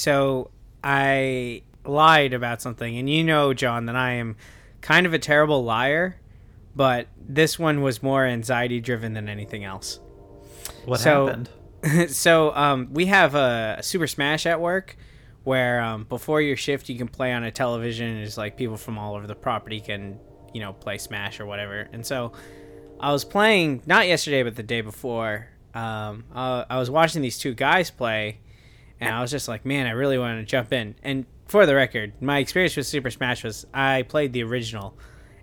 so I lied about something, and you know, John, that I am kind of a terrible liar, but this one was more anxiety driven than anything else. What So- happened? so um, we have a, Super Smash at work where um, before your shift you can play on a television and it's like people from all over the property can you know play Smash or whatever. And so I was playing not yesterday but the day before. Um, uh, I was watching these two guys play, and I was just like, man, I really wanted to jump in. And for the record, my experience with Super Smash was I played the original,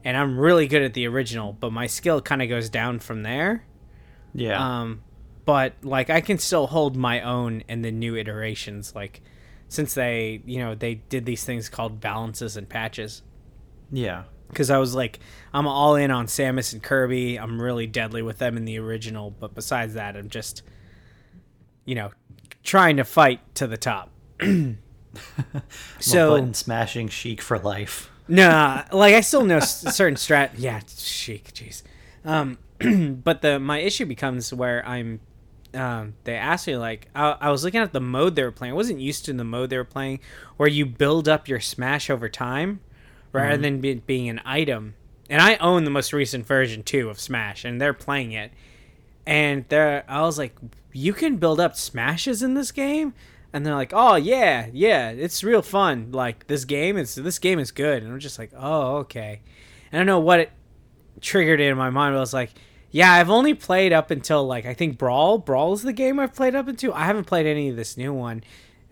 and I'm really good at the original, but my skill kind of goes down from there. Yeah. Um, but like I can still hold my own in the new iterations. Like since they, you know, they did these things called balances and patches. yeah. Because I was like, I'm all in on Samus and Kirby. I'm really deadly with them in the original. But besides that, I'm just, you know, trying to fight to the top. So button smashing chic for life. Nah, like I still know certain strat. Yeah, chic, jeez. Um, but the my issue becomes where I'm. Um, they asked me like I, I was looking at the mode they were playing. I wasn't used to the mode they were playing, where you build up your smash over time, rather than be, being an item. And I own the most recent version too of Smash, and they're playing it. And they're, I was like, you can build up smashes in this game, and they're like, oh yeah, yeah, it's real fun. Like this game is this game is good, and I'm just like, oh okay. And I don't know what it triggered in my mind. But I was like, yeah, I've only played up until like I think Brawl. Brawl is the game I've played up until. I haven't played any of this new one.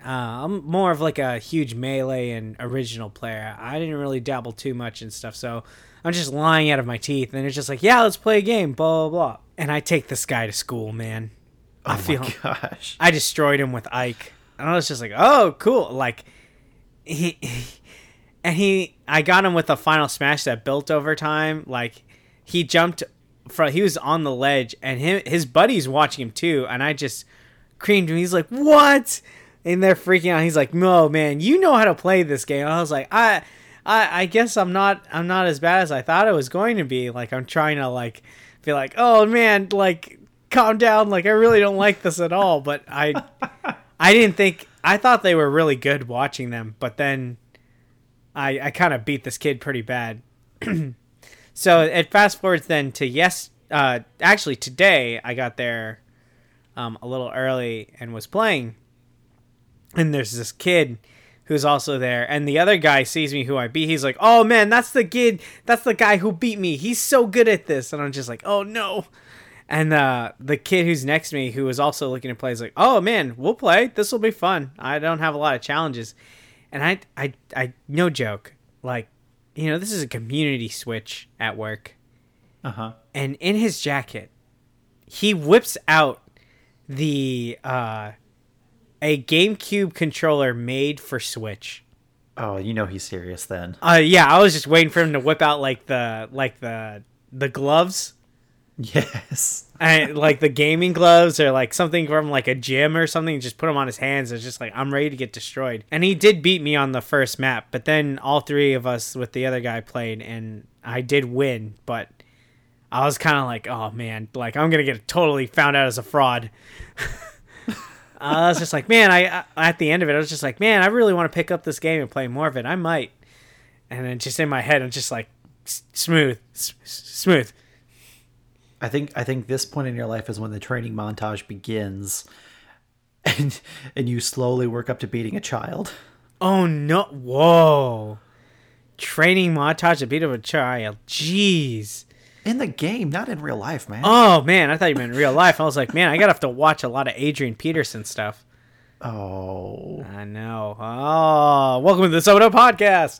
Uh, I'm more of like a huge melee and original player. I didn't really dabble too much and stuff, so I'm just lying out of my teeth. And it's just like, yeah, let's play a game, blah blah blah. And I take this guy to school, man. Oh I Oh feel my gosh. I destroyed him with Ike. And I was just like, oh, cool. Like, he, and he, I got him with a final smash that built over time. Like, he jumped from, he was on the ledge, and him, his buddy's watching him too. And I just creamed him. He's like, what? And they're freaking out. He's like, no, man, you know how to play this game. I was like, I, I, I guess I'm not, I'm not as bad as I thought I was going to be. Like, I'm trying to, like, be like, oh, man, like, calm down. Like, I really don't like this at all. But I, I didn't think I thought they were really good watching them, but then I I kind of beat this kid pretty bad. so it fast forwards then to yes, uh, actually today I got there um, a little early and was playing, and there's this kid who's also there, and the other guy sees me who I beat. He's like, "Oh man, that's the kid. That's the guy who beat me. He's so good at this," and I'm just like, "Oh no." And uh, the kid who's next to me, who was also looking to play, is like, "Oh man, we'll play. This will be fun. I don't have a lot of challenges." And I, I, I, no joke. Like, you know, this is a community switch at work, Uh huh. and in his jacket, he whips out the uh, a GameCube controller made for Switch. Oh, you know he's serious then. Uh, yeah, I was just waiting for him to whip out like the like the the gloves Yes. and like the gaming gloves or like something from like a gym or something just put them on his hands. It's just like i'm ready to get destroyed. And he did beat me on the first map but then all three of us with the other guy played and i did win but i was kind of like oh man like i'm gonna get totally found out as a fraud. I was just like man I, I at the end of it i was just like man i really want to pick up this game and play more of it. I might. And then just in my head i'm just like smooth s- smooth I think I think this point in your life is when the training montage begins, and and you slowly work up to beating a child. Oh no! Whoa! Training montage to beat up a child. Jeez. In the game, not in real life, man. Oh man, I thought you meant in real life. I was like, man, I gotta have to watch a lot of Adrian Peterson stuff. Oh. I know. Oh, welcome to the Soda Podcast.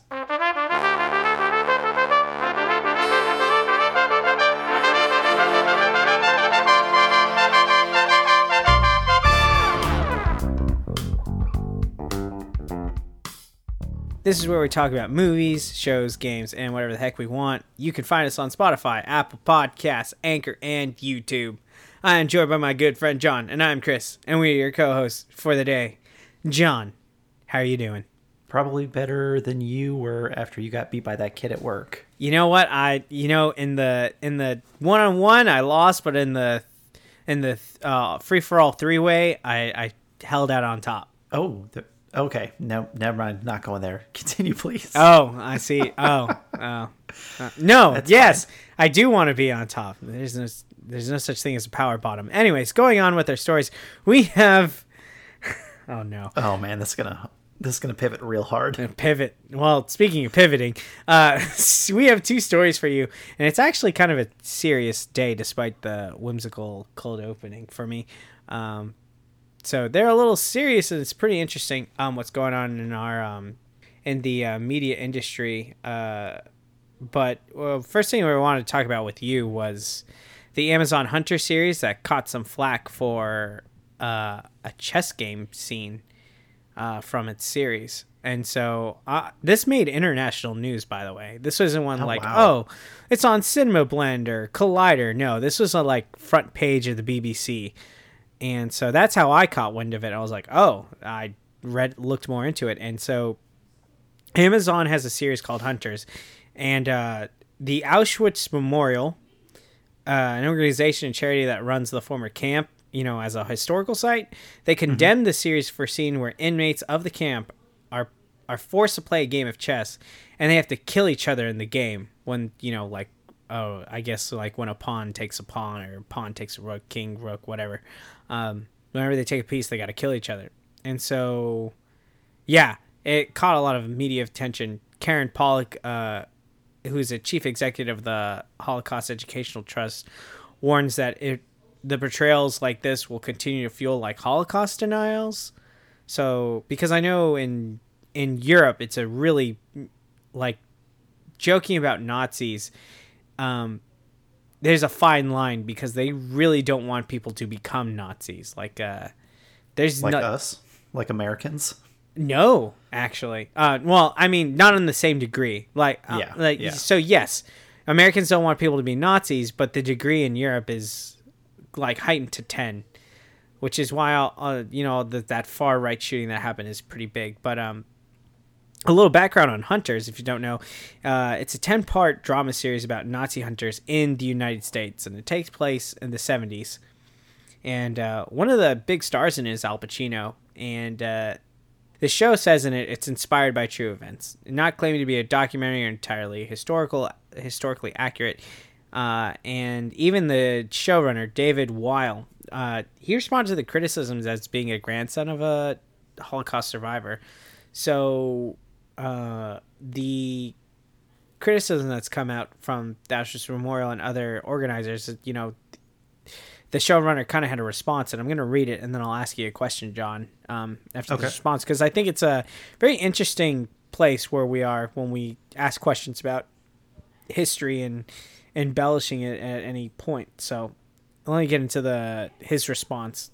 This is where we talk about movies, shows, games, and whatever the heck we want. You can find us on Spotify, Apple Podcasts, Anchor, and YouTube. I am joined by my good friend John, and I'm Chris, and we are your co-hosts for the day. John, how are you doing? Probably better than you were after you got beat by that kid at work. You know what? I you know in the in the one on one I lost, but in the in the uh, free for all three way I I held out on top. Oh, Okay, no, never mind. Not going there. Continue, please. Oh, I see. Oh, oh. Uh, no, That's yes, I do want to be on top. There's no, there's no such thing as a power bottom. Anyways, going on with our stories, we have. Oh no. Oh man, this is gonna this is gonna pivot real hard. A pivot. Well, speaking of pivoting, uh, we have two stories for you, and it's actually kind of a serious day, despite the whimsical cold opening for me. Um, so they're a little serious, and it's pretty interesting. Um, what's going on in our um, in the uh, media industry. Uh, but well, first thing we wanted to talk about with you was the Amazon Hunter series that caught some flack for uh, a chess game scene uh, from its series. And so uh, this made international news, by the way. This wasn't one Oh, like, wow. oh, it's on Cinema Blend or Collider. No, this was a like front page of the BBC. And so that's how I caught wind of it. I was like, oh, I read, looked more into it. And so Amazon has a series called Hunters, and uh, the Auschwitz Memorial, uh, an organization and charity that runs the former camp, you know, as a historical site, they condemned the series for scene where inmates of the camp are are forced to play a game of chess, and they have to kill each other in the game when you know, like, oh, I guess like when a pawn takes a pawn or a pawn takes a rook, king, rook, whatever. Um, whenever they take a piece, they got to kill each other, and so yeah, it caught a lot of media attention. Karen Pollock, uh, who's a chief executive of the Holocaust Educational Trust, warns that it the portrayals like this will continue to feel like Holocaust denials. So, because I know in in Europe, it's a really like joking about Nazis. Um, there's a fine line because they really don't want people to become Nazis. Like, uh, there's Like no- us, like Americans. no, actually. Uh, well, I mean, not in the same degree. Like, uh, Yeah, like yeah. so. Yes, Americans don't want people to be Nazis, but the degree in Europe is like heightened to ten, which is why uh, you know that that far right shooting that happened is pretty big. But um, a little background on Hunters, if you don't know, uh, it's a ten part drama series about Nazi hunters in the United States, and it takes place in the seventies. And uh, one of the big stars in it is Al Pacino, and uh, the show says in it it's inspired by true events, not claiming to be a documentary or entirely historical, historically accurate. Uh, and even the showrunner David Weil, uh, he responded to the criticisms as being a grandson of a Holocaust survivor. So uh, the criticism that's come out from the Auschwitz Memorial and other organizers, you know, the showrunner kind of had a response, and I'm going to read it, and then I'll ask you a question, John, um, after Okay. the response, because I think it's a very interesting place where we are when we ask questions about history and embellishing it at any point. So let me get into the his response.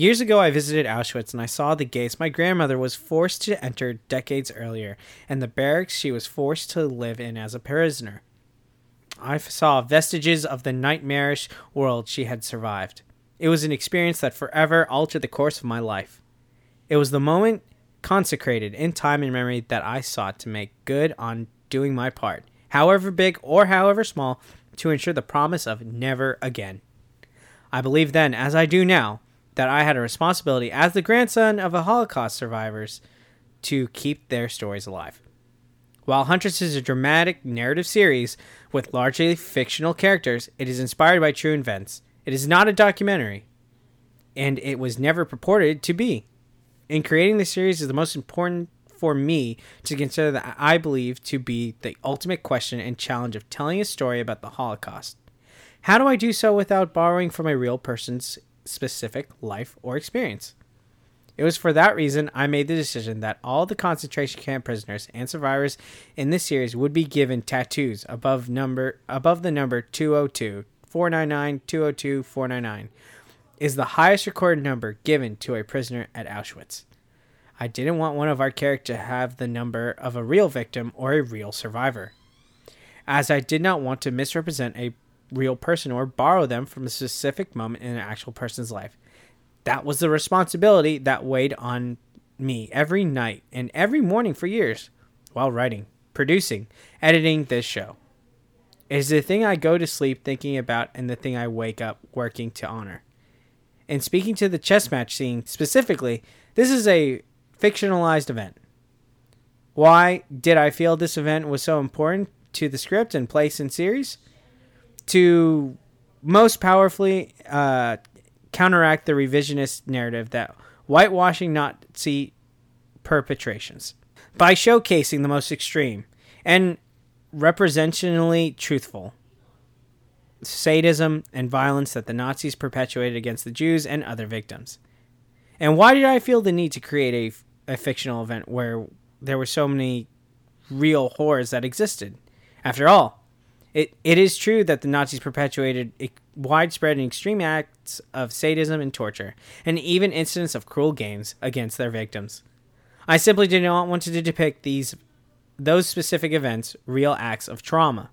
Years ago, I visited Auschwitz and I saw the gates my grandmother was forced to enter decades earlier, and the barracks she was forced to live in as a prisoner. I saw vestiges of the nightmarish world she had survived. It was an experience that forever altered the course of my life. It was the moment consecrated in time and memory that I sought to make good on doing my part, however big or however small, to ensure the promise of never again. I believe then, as I do now, that I had a responsibility as the grandson of a Holocaust survivors to keep their stories alive. While Hunters is a dramatic narrative series with largely fictional characters, it is inspired by true events. It is not a documentary, and it was never purported to be. In creating the series is the most important for me to consider that I believe to be the ultimate question and challenge of telling a story about the Holocaust. How do I do so without borrowing from a real person's specific life or experience? It was for that reason I made the decision that all the concentration camp prisoners and survivors in this series would be given tattoos above number above the number 202 499 202 499 is the highest recorded number given to a prisoner at Auschwitz. I didn't want one of our characters to have the number of a real victim or a real survivor, as I did not want to misrepresent a real person or borrow them from a specific moment in an actual person's life. That was the responsibility that weighed on me every night and every morning for years while writing, producing, editing this show. It is the thing I go to sleep thinking about and the thing I wake up working to honor. And speaking to the chess match scene specifically, This is a fictionalized event. Why did I feel this event was so important to the script and place in series? To most powerfully uh, counteract the revisionist narrative that whitewashing Nazi perpetrations by showcasing the most extreme and representationally truthful sadism and violence that the Nazis perpetuated against the Jews and other victims. And why did I feel the need to create a, a fictional event where there were so many real horrors that existed? After all, it, it is true that the Nazis perpetuated widespread and extreme acts of sadism and torture, and even incidents of cruel games against their victims. I simply did not want to depict these those specific events real acts of trauma.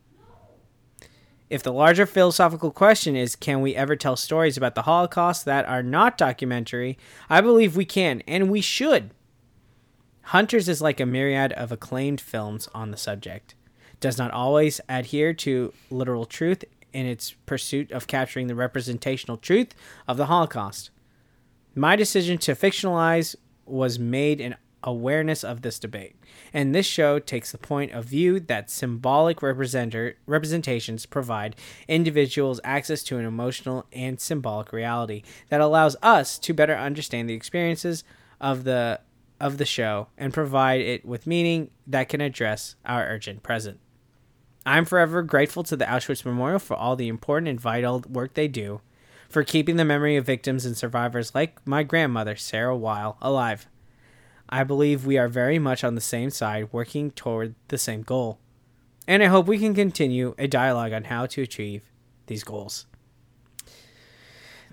If the larger philosophical question is can we ever tell stories about the Holocaust that are not documentary, I believe we can and we should. Hunters is like a myriad of acclaimed films on the subject. Does not always adhere to literal truth in its pursuit of capturing the representational truth of the Holocaust. My decision to fictionalize was made in awareness of this debate, and this show takes the point of view that symbolic representations provide individuals access to an emotional and symbolic reality that allows us to better understand the experiences of the of the show and provide it with meaning that can address our urgent present. I'm forever grateful to the Auschwitz Memorial for all the important and vital work they do for keeping the memory of victims and survivors like my grandmother, Sarah Weil, alive. I believe we are very much on the same side, working toward the same goal. And I hope we can continue a dialogue on how to achieve these goals.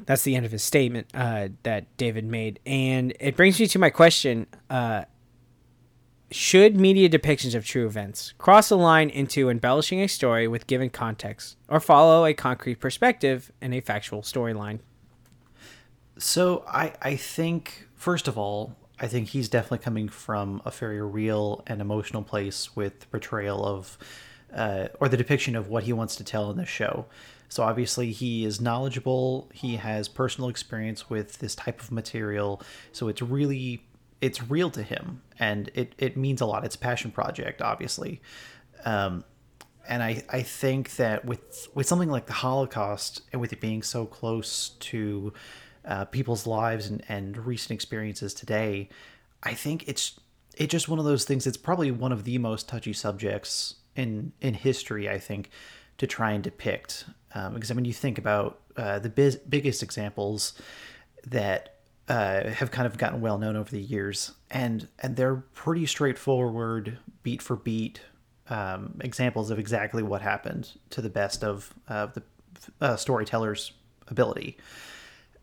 That's the end of his statement uh, that David made. And it brings me to my question uh, should media depictions of true events cross a line into embellishing a story with given context, or follow a concrete perspective and a factual storyline? So I I think first of all, I think he's definitely coming from a very real and emotional place with portrayal of uh, or the depiction of what he wants to tell in this show. So obviously he is knowledgeable, he has personal experience with this type of material, so it's really it's real to him and it, it means a lot. It's a passion project, obviously. Um, and I, I think that with with something like the Holocaust and with it being so close to uh, people's lives and, and recent experiences today, I think it's it's just one of those things. It's probably one of the most touchy subjects in in history. I think to try and depict um, because I mean you think about uh, the biz- biggest examples that uh, have kind of gotten well known over the years, and and they're pretty straightforward, beat for beat um, examples of exactly what happened to the best of uh, the uh, storyteller's ability.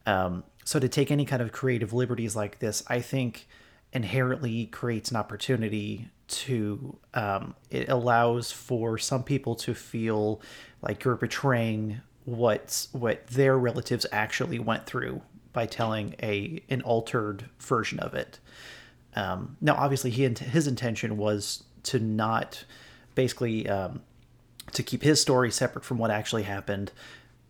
Um, so to take any kind of creative liberties like this, I think inherently creates an opportunity to um, it allows for some people to feel like you're betraying what what their relatives actually went through by telling a an altered version of it. Um, now, obviously, he his intention was to not basically um, to keep his story separate from what actually happened,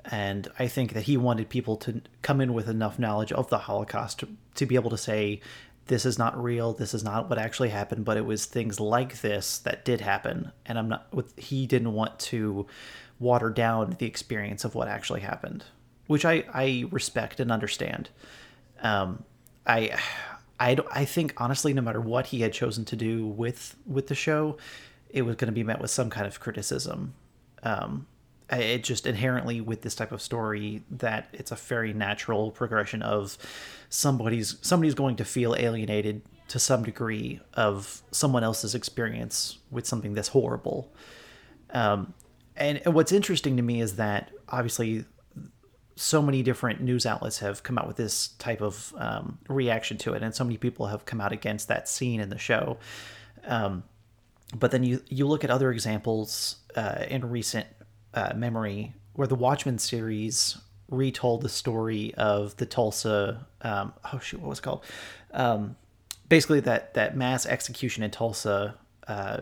and I think that he wanted people to come in with enough knowledge of the Holocaust to, to be able to say this is not real. This is not what actually happened but it was things like this that did happen. And i'm not he didn't want to water down the experience of what actually happened which I, I respect and understand. Um, I, I, I think honestly, no matter what he had chosen to do with with the show, it was going to be met with some kind of criticism. Um, it just inherently with this type of story that it's a very natural progression of somebody's somebody's going to feel alienated to some degree of someone else's experience with something this horrible. Um, and what's interesting to me is that obviously so many different news outlets have come out with this type of um, reaction to it, and so many people have come out against that scene in the show. Um, but then you you look at other examples uh, in recent uh, memory where the Watchmen series retold the story of the Tulsa. Um, oh shoot, what was it called? Um, basically, that that mass execution in Tulsa uh,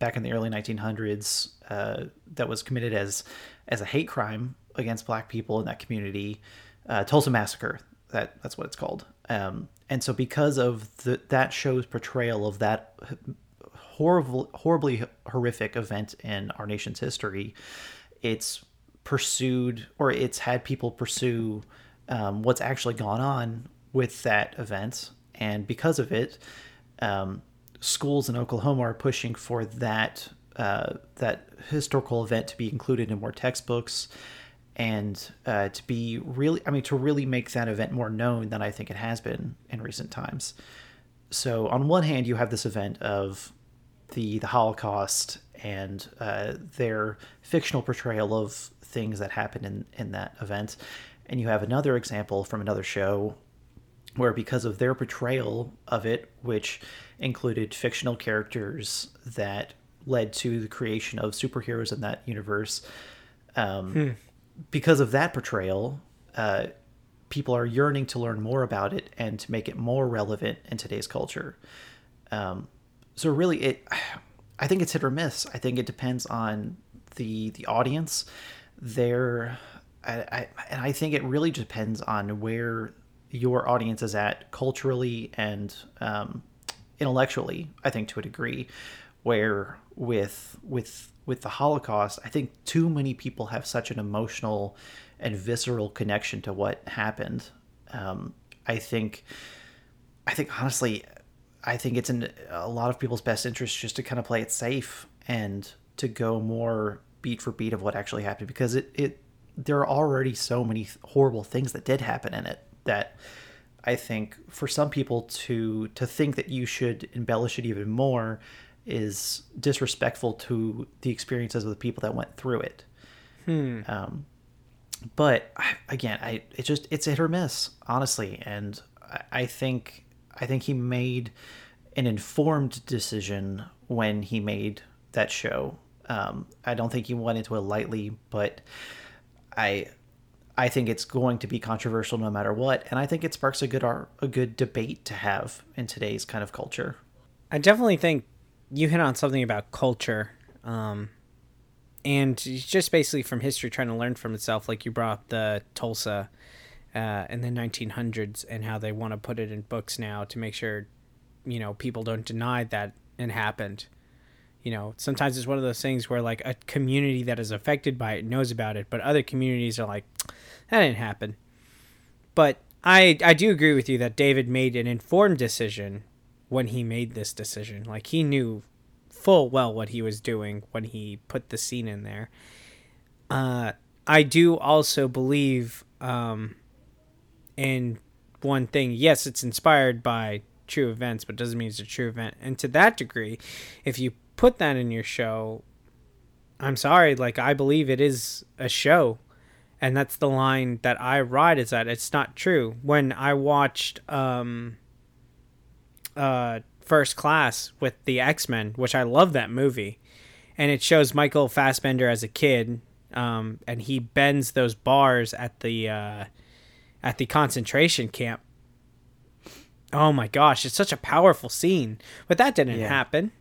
back in the early 1900s uh, that was committed as as a hate crime against black people in that community. Uh, Tulsa Massacre, that that's what it's called. Um, and so because of the, that show's portrayal of that horrible, horribly horrific event in our nation's history, it's pursued or it's had people pursue um, what's actually gone on with that event, and because of it, um, schools in Oklahoma are pushing for that uh, that historical event to be included in more textbooks and uh, to be really i mean to really make that event more known than i think it has been in recent times. So on one hand you have this event of the the holocaust and uh, their fictional portrayal of things that happened in in that event. And you have another example from another show where because of their portrayal of it which included fictional characters that led to the creation of superheroes in that universe um, hmm because of that portrayal, uh, people are yearning to learn more about it and to make it more relevant in today's culture. Um, so really, it I think it's hit or miss. I think it depends on the the audience. There, I, I, and I think it really depends on where your audience is at culturally and um, intellectually. I think to a degree, where with with with the Holocaust, I think too many people have such an emotional and visceral connection to what happened. Um, I think, I think honestly, I think it's in a lot of people's best interest just to kind of play it safe and to go more beat for beat of what actually happened because it, it there are already so many horrible things that did happen in it that I think for some people to to think that you should embellish it even more is disrespectful to the experiences of the people that went through it. Hmm. Um, but again, I it just it's hit or miss, honestly, and I, I think I think he made an informed decision when he made that show. Um, I don't think he went into it lightly, but I I think it's going to be controversial no matter what, and I think it sparks a good a good debate to have in today's kind of culture. I definitely think you hit on something about culture, um, and just basically from history trying to learn from itself. Like you brought up the Tulsa uh, in the 1900s and how they want to put it in books now to make sure you know people don't deny that it happened. You know, sometimes it's one of those things where like a community that is affected by it knows about it, but other communities are like, that didn't happen. But I I do agree with you that David made an informed decision when he made this decision. Like he knew full well what he was doing when he put the scene in there. Uh, I do also believe um, in one thing. Yes, it's inspired by true events, but doesn't mean it's a true event. And to that degree, if you put that in your show, I'm sorry, like I believe it is a show. And that's the line that I ride is that it's not true. When I watched um uh, First Class with the X Men, which I love that movie, and it shows Michael Fassbender as a kid, um, and he bends those bars at the uh, at the concentration camp. Oh my gosh, it's such a powerful scene, but that didn't yeah. happen.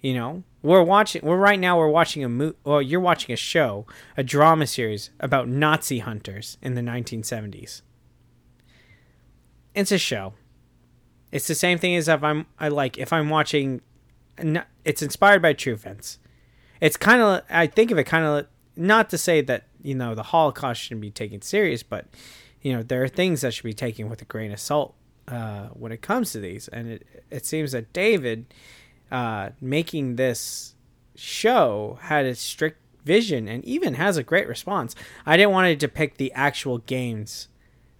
You know, we're watching. We're right now. We're watching a movie. Well, you're watching a show, a drama series about Nazi hunters in the 1970s. It's a show. It's the same thing as if I'm I like if I'm watching. It's inspired by true events. It's kind of I think of it kind of not to say that you know the Holocaust shouldn't be taken serious, but you know there are things that should be taken with a grain of salt uh, when it comes to these. And it it seems that David uh, making this show had a strict vision and even has a great response. I didn't want to depict the actual games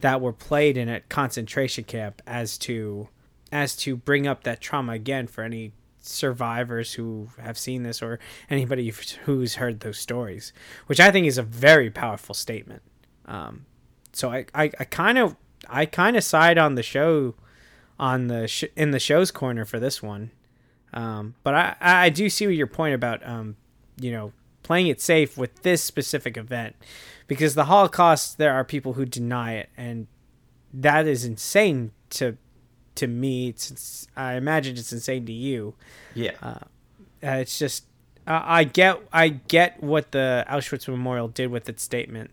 that were played in a concentration camp as to as to bring up that trauma again for any survivors who have seen this or anybody who's heard those stories, which I think is a very powerful statement. Um, so I, I, kind of I kind of side on the show on the sh- in the show's corner for this one. Um, but I, I do see your point about um, you know playing it safe with this specific event because the Holocaust there are people who deny it and that is insane to to me. It's, I imagine it's insane to you. Yeah. Uh, uh, it's just uh, I get I get what the Auschwitz Memorial did with its statement,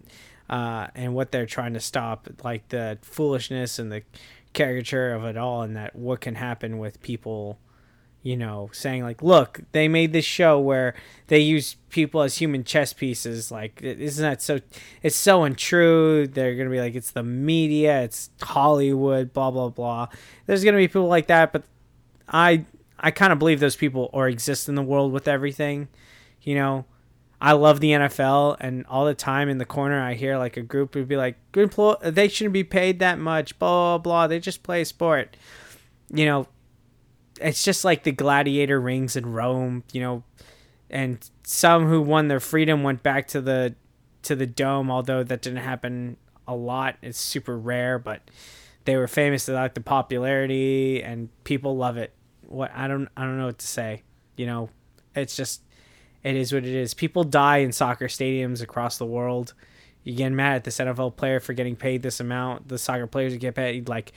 uh, and what they're trying to stop, like the foolishness and the caricature of it all and that what can happen with people you know saying like look they made this show where they use people as human chess pieces like isn't that so it's so untrue they're gonna be like it's the media it's hollywood blah blah blah there's gonna be people like that but i i kind of believe those people or exist in the world with everything you know I love the NFL, and all the time in the corner, I hear like a group would be like, "Good, they shouldn't be paid that much." Blah blah blah. They just play a sport. You know, it's just like the gladiator rings in Rome. You know, and some who won their freedom went back to the to the dome. Although that didn't happen a lot, it's super rare. But they were famous for like the popularity, and people love it. What I don't I don't know what to say. You know, it's just it is what it is. People die in soccer stadiums across the world. You get mad at this NFL player for getting paid this amount. The soccer players get paid like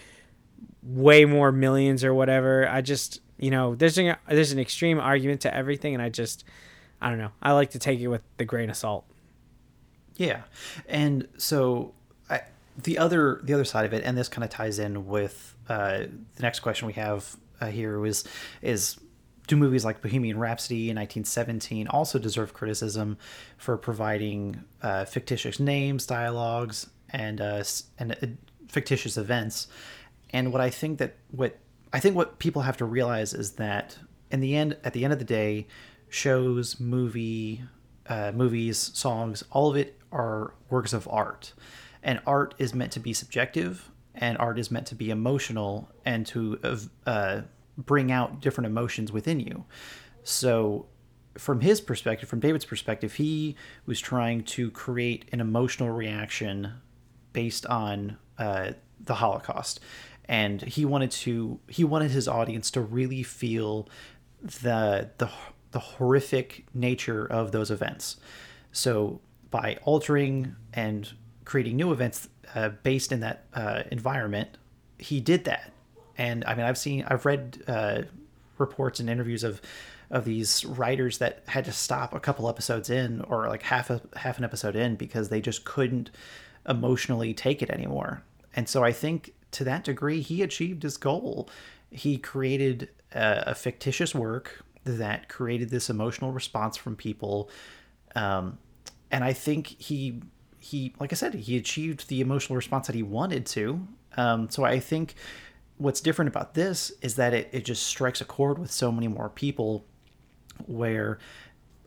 way more millions or whatever. I just, you know, there's an there's an extreme argument to everything, and I just, I don't know. I like to take it with the grain of salt. Yeah, and so I, the other the other side of it, and this kind of ties in with uh, the next question we have uh, here was is do movies like Bohemian Rhapsody in 1917 also deserve criticism for providing uh, fictitious names, dialogues, and uh, and uh, fictitious events? And what I think that what I think what people have to realize is that in the end, at the end of the day, shows, movie, uh, movies, songs, all of it are works of art, and art is meant to be subjective, and art is meant to be emotional and to uh, bring out different emotions within you. So, from his perspective, from David's perspective, he was trying to create an emotional reaction based on uh, the Holocaust, and he wanted to he wanted his audience to really feel the the the horrific nature of those events. So by altering and creating new events uh, based in that uh, environment, he did that and I mean, I've seen, I've read uh, reports and interviews of of these writers that had to stop a couple episodes in, or like half a half an episode in, because they just couldn't emotionally take it anymore. And so I think to that degree, he achieved his goal. He created a, a fictitious work that created this emotional response from people, um, and I think he he like I said, he achieved the emotional response that he wanted to. Um, so I think what's different about this is that it, it just strikes a chord with so many more people where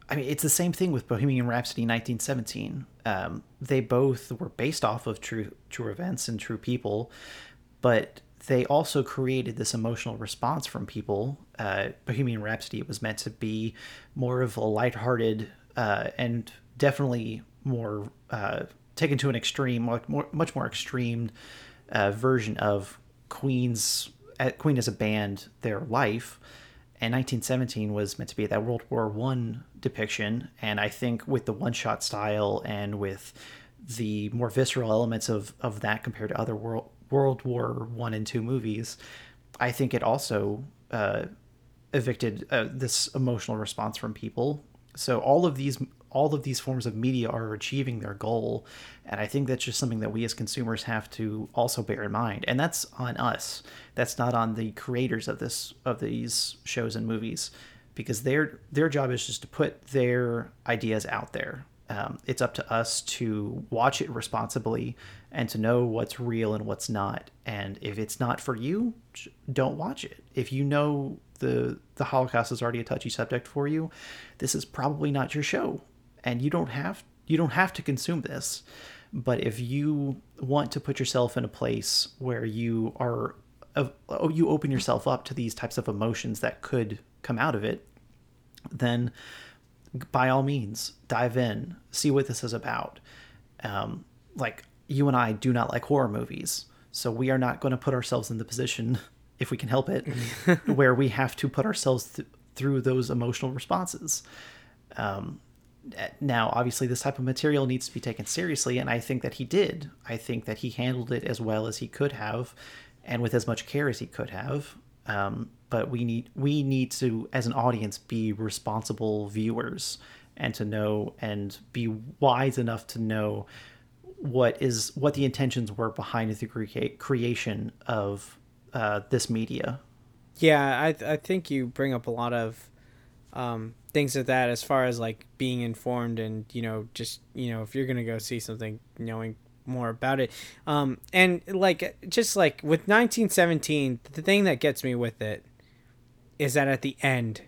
I mean, it's the same thing with Bohemian Rhapsody 1917. Um, they both were based off of true true events and true people, but they also created this emotional response from people. Uh, Bohemian Rhapsody was meant to be more of a lighthearted uh, and definitely more uh, taken to an extreme, like more, much more extreme uh, version of Queen's uh, Queen as a band their life. And 1917 was meant to be that World War One depiction, and I think with the one-shot style and with the more visceral elements of of that compared to other World World War One and two movies, I think it also uh, evicted uh, this emotional response from people. So all of these all of these forms of media are achieving their goal. And I think that's just something that we as consumers have to also bear in mind. And that's on us. That's not on the creators of this of these shows and movies because their their job is just to put their ideas out there. Um, it's up to us to watch it responsibly and to know what's real and what's not. And if it's not for you, don't watch it. If you know the the Holocaust is already a touchy subject for you, this is probably not your show and you don't have you don't have to consume this but if you want to put yourself in a place where you are oh, you open yourself up to these types of emotions that could come out of it then by all means dive in see what this is about um, like you and i do not like horror movies. So we are not going to put ourselves in the position if we can help it where we have to put ourselves th- through those emotional responses. Um, now obviously this type of material needs to be taken seriously and i think that he did. I think that he handled it as well as he could have and with as much care as he could have. Um, but we need we need to as an audience be responsible viewers and to know and be wise enough to know what is what the intentions were behind the cre- creation of uh, this media. Yeah, I I think you bring up a lot of um, things of that as far as like being informed and you know just you know if you're gonna go see something, knowing more about it. Um, and like just like with 1917, the thing that gets me with it is that at the end,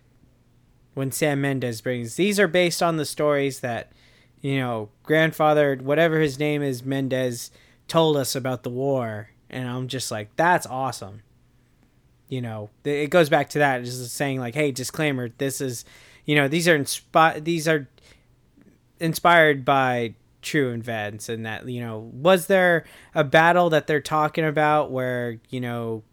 when Sam Mendes brings these are based on the stories that you know grandfather whatever his name is Mendes told us about the war, and I'm just like that's awesome. You know, it goes back to that, just saying like, hey, disclaimer, this is, you know, these are inspi- these are inspired by true events and that you know was there a battle that they're talking about where you know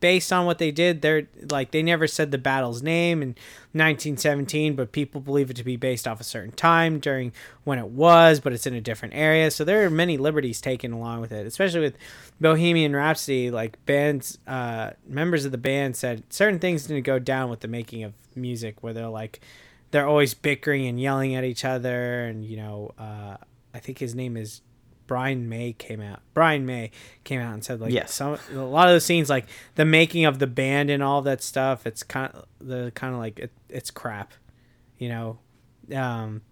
based on what they did they're like they never said the battle's name in 1917 but people believe it to be based off a certain time during when it was but it's in a different area. So there are many liberties taken along with it especially with bohemian rhapsody like bands uh members of the band said certain things didn't go down with the making of music where they're like they're always bickering and yelling at each other and you know uh, i think his name is brian may came out brian may came out and said like Yes. some a lot of the scenes like the making of the band and all that stuff it's kind of the kind of like it, it's crap you know um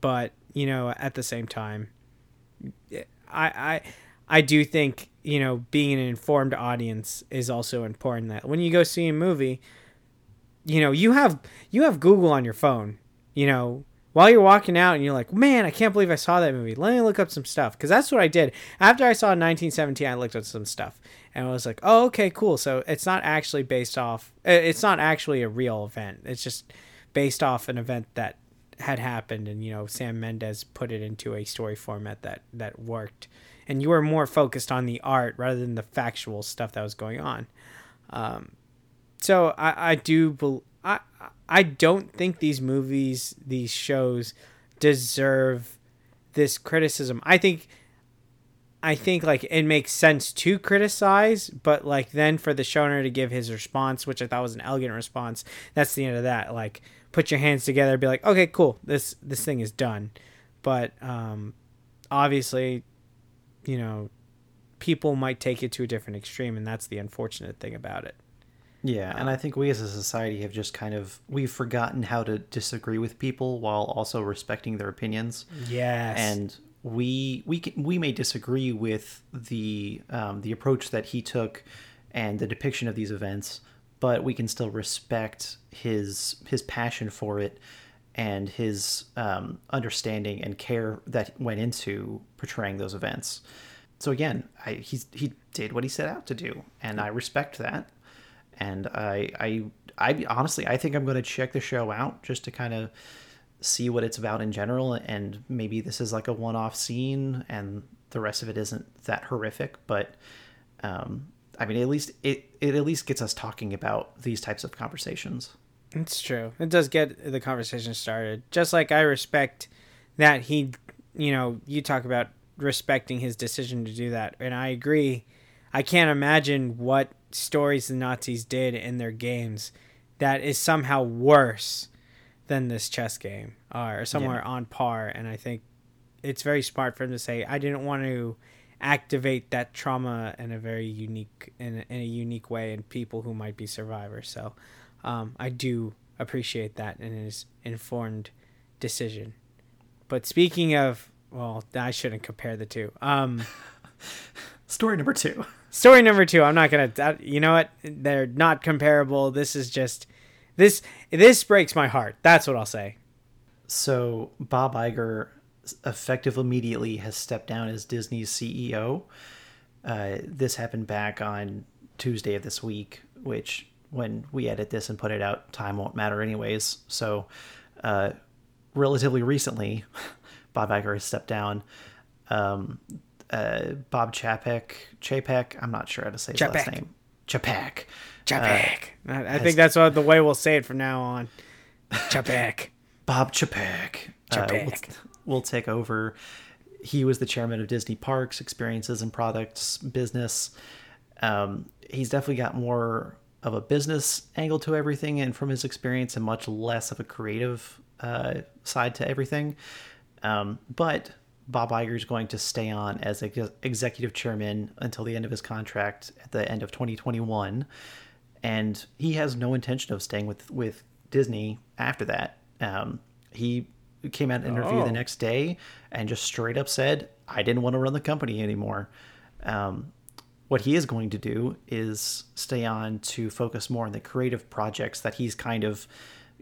but you know at the same time i i i do think you know being an informed audience is also important that when you go see a movie you know you have you have google on your phone you know while you're walking out and you're like man i can't believe i saw that movie. Let me look up some stuff. Because that's what i did. After i saw 1917 i looked up some stuff and i was like oh okay cool. So it's not actually based off uh, it's not actually a real event. It's just based off an event that had happened and you know sam mendes put it into a story format that that worked. And you were more focused on the art rather than the factual stuff that was going on. Um, so I, I do bel I I don't think these movies these shows deserve this criticism. I think I think like it makes sense to criticize, but like then for the showrunner to give his response, which I thought was an elegant response, that's the end of that. Like put your hands together, be like, okay, cool, this this thing is done. But um, obviously, you know, people might take it to a different extreme, and that's the unfortunate thing about it. Yeah, and I think we as a society have just kind of we've forgotten how to disagree with people while also respecting their opinions. Yes. And we we can, we may disagree with the um, the approach that he took and the depiction of these events, but we can still respect his his passion for it and his um, understanding and care that went into portraying those events. So again, I, he's he did what he set out to do, and I respect that. And I I I honestly I think I'm going to check the show out just to kind of see what it's about in general and maybe this is like a one-off scene and the rest of it isn't that horrific but um i mean at least it it at least gets us talking about these types of conversations It's true. It does get the conversation started. Just like I respect that he, you know, you talk about respecting his decision to do that. And I agree. I can't imagine what stories the Nazis did in their games that is somehow worse than this chess game or somewhere on par. And I think it's very smart for him to say, I didn't want to activate that trauma in a very unique in a, in a unique way in people who might be survivors. So um, I do appreciate that in his informed decision. But speaking of, well, I shouldn't compare the two. Um, story number two story number two, I'm not gonna. that- You know what? They're not comparable. This is just this. This breaks my heart. That's what I'll say. so bob Iger effective immediately has stepped down as disney's ceo uh, this happened back on tuesday of this week which when we edit this and put it out time won't matter anyways so uh, relatively recently bob Iger has stepped down um, uh, bob chapek chapek i'm not sure how to say his last name chapek Chapek. I, I think that's what the way we'll say it from now on. Chapek. Bob Chapek, uh, will, Chapek. will take over. He was the chairman of Disney Parks, Experiences and Products business. Um, he's definitely got more of a business angle to everything, and from his experience, and much less of a creative uh, side to everything. Um, but Bob Iger is going to stay on as ex- executive chairman until the end of his contract at the end of 2021, and he has no intention of staying with with Disney after that. Um, he came out and interviewed Oh. the next day and just straight up said, "I didn't want to run the company anymore." Um, what he is going to do is stay on to focus more on the creative projects that he's kind of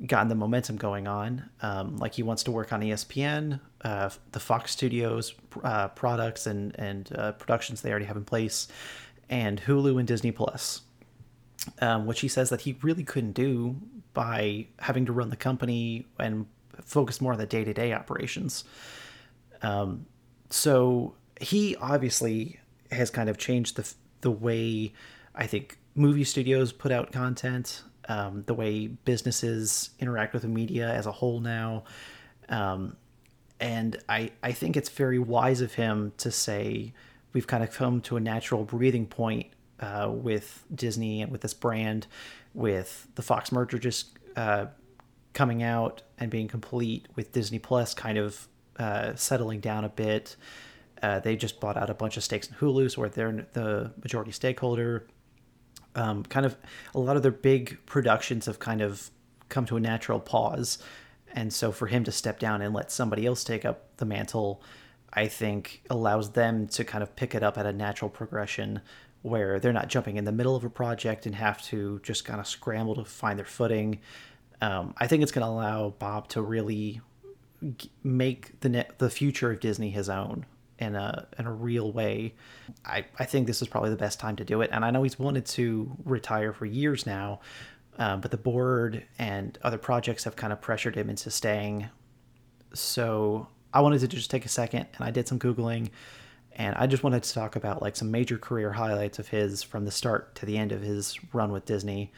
gotten the momentum going on. Um, like he wants to work on ESPN, uh, the Fox Studios uh, products and and uh, productions they already have in place, and Hulu and Disney Plus. Um, which he says that he really couldn't do by having to run the company and focus more on the day to day operations. Um, so he obviously has kind of changed the the way I think movie studios put out content, um, the way businesses interact with the media as a whole now, um, and I I think it's very wise of him to say we've kind of come to a natural breathing point uh, with Disney and with this brand, with the Fox merger just uh, coming out and being complete, with Disney Plus kind of uh, settling down a bit. Uh, they just bought out a bunch of stakes in Hulu, so they're the majority stakeholder. Um, kind of a lot of their big productions have kind of come to a natural pause. And so for him to step down and let somebody else take up the mantle, I think allows them to kind of pick it up at a natural progression where they're not jumping in the middle of a project and have to just kind of scramble to find their footing. Um, I think it's going to allow Bob to really make the ne- the future of Disney his own in a in a real way. I, I think this is probably the best time to do it. And I know he's wanted to retire for years now, um, but the board and other projects have kind of pressured him into staying. So I wanted to just take a second and I did some googling, and I just wanted to talk about like some major career highlights of his from the start to the end of his run with Disney.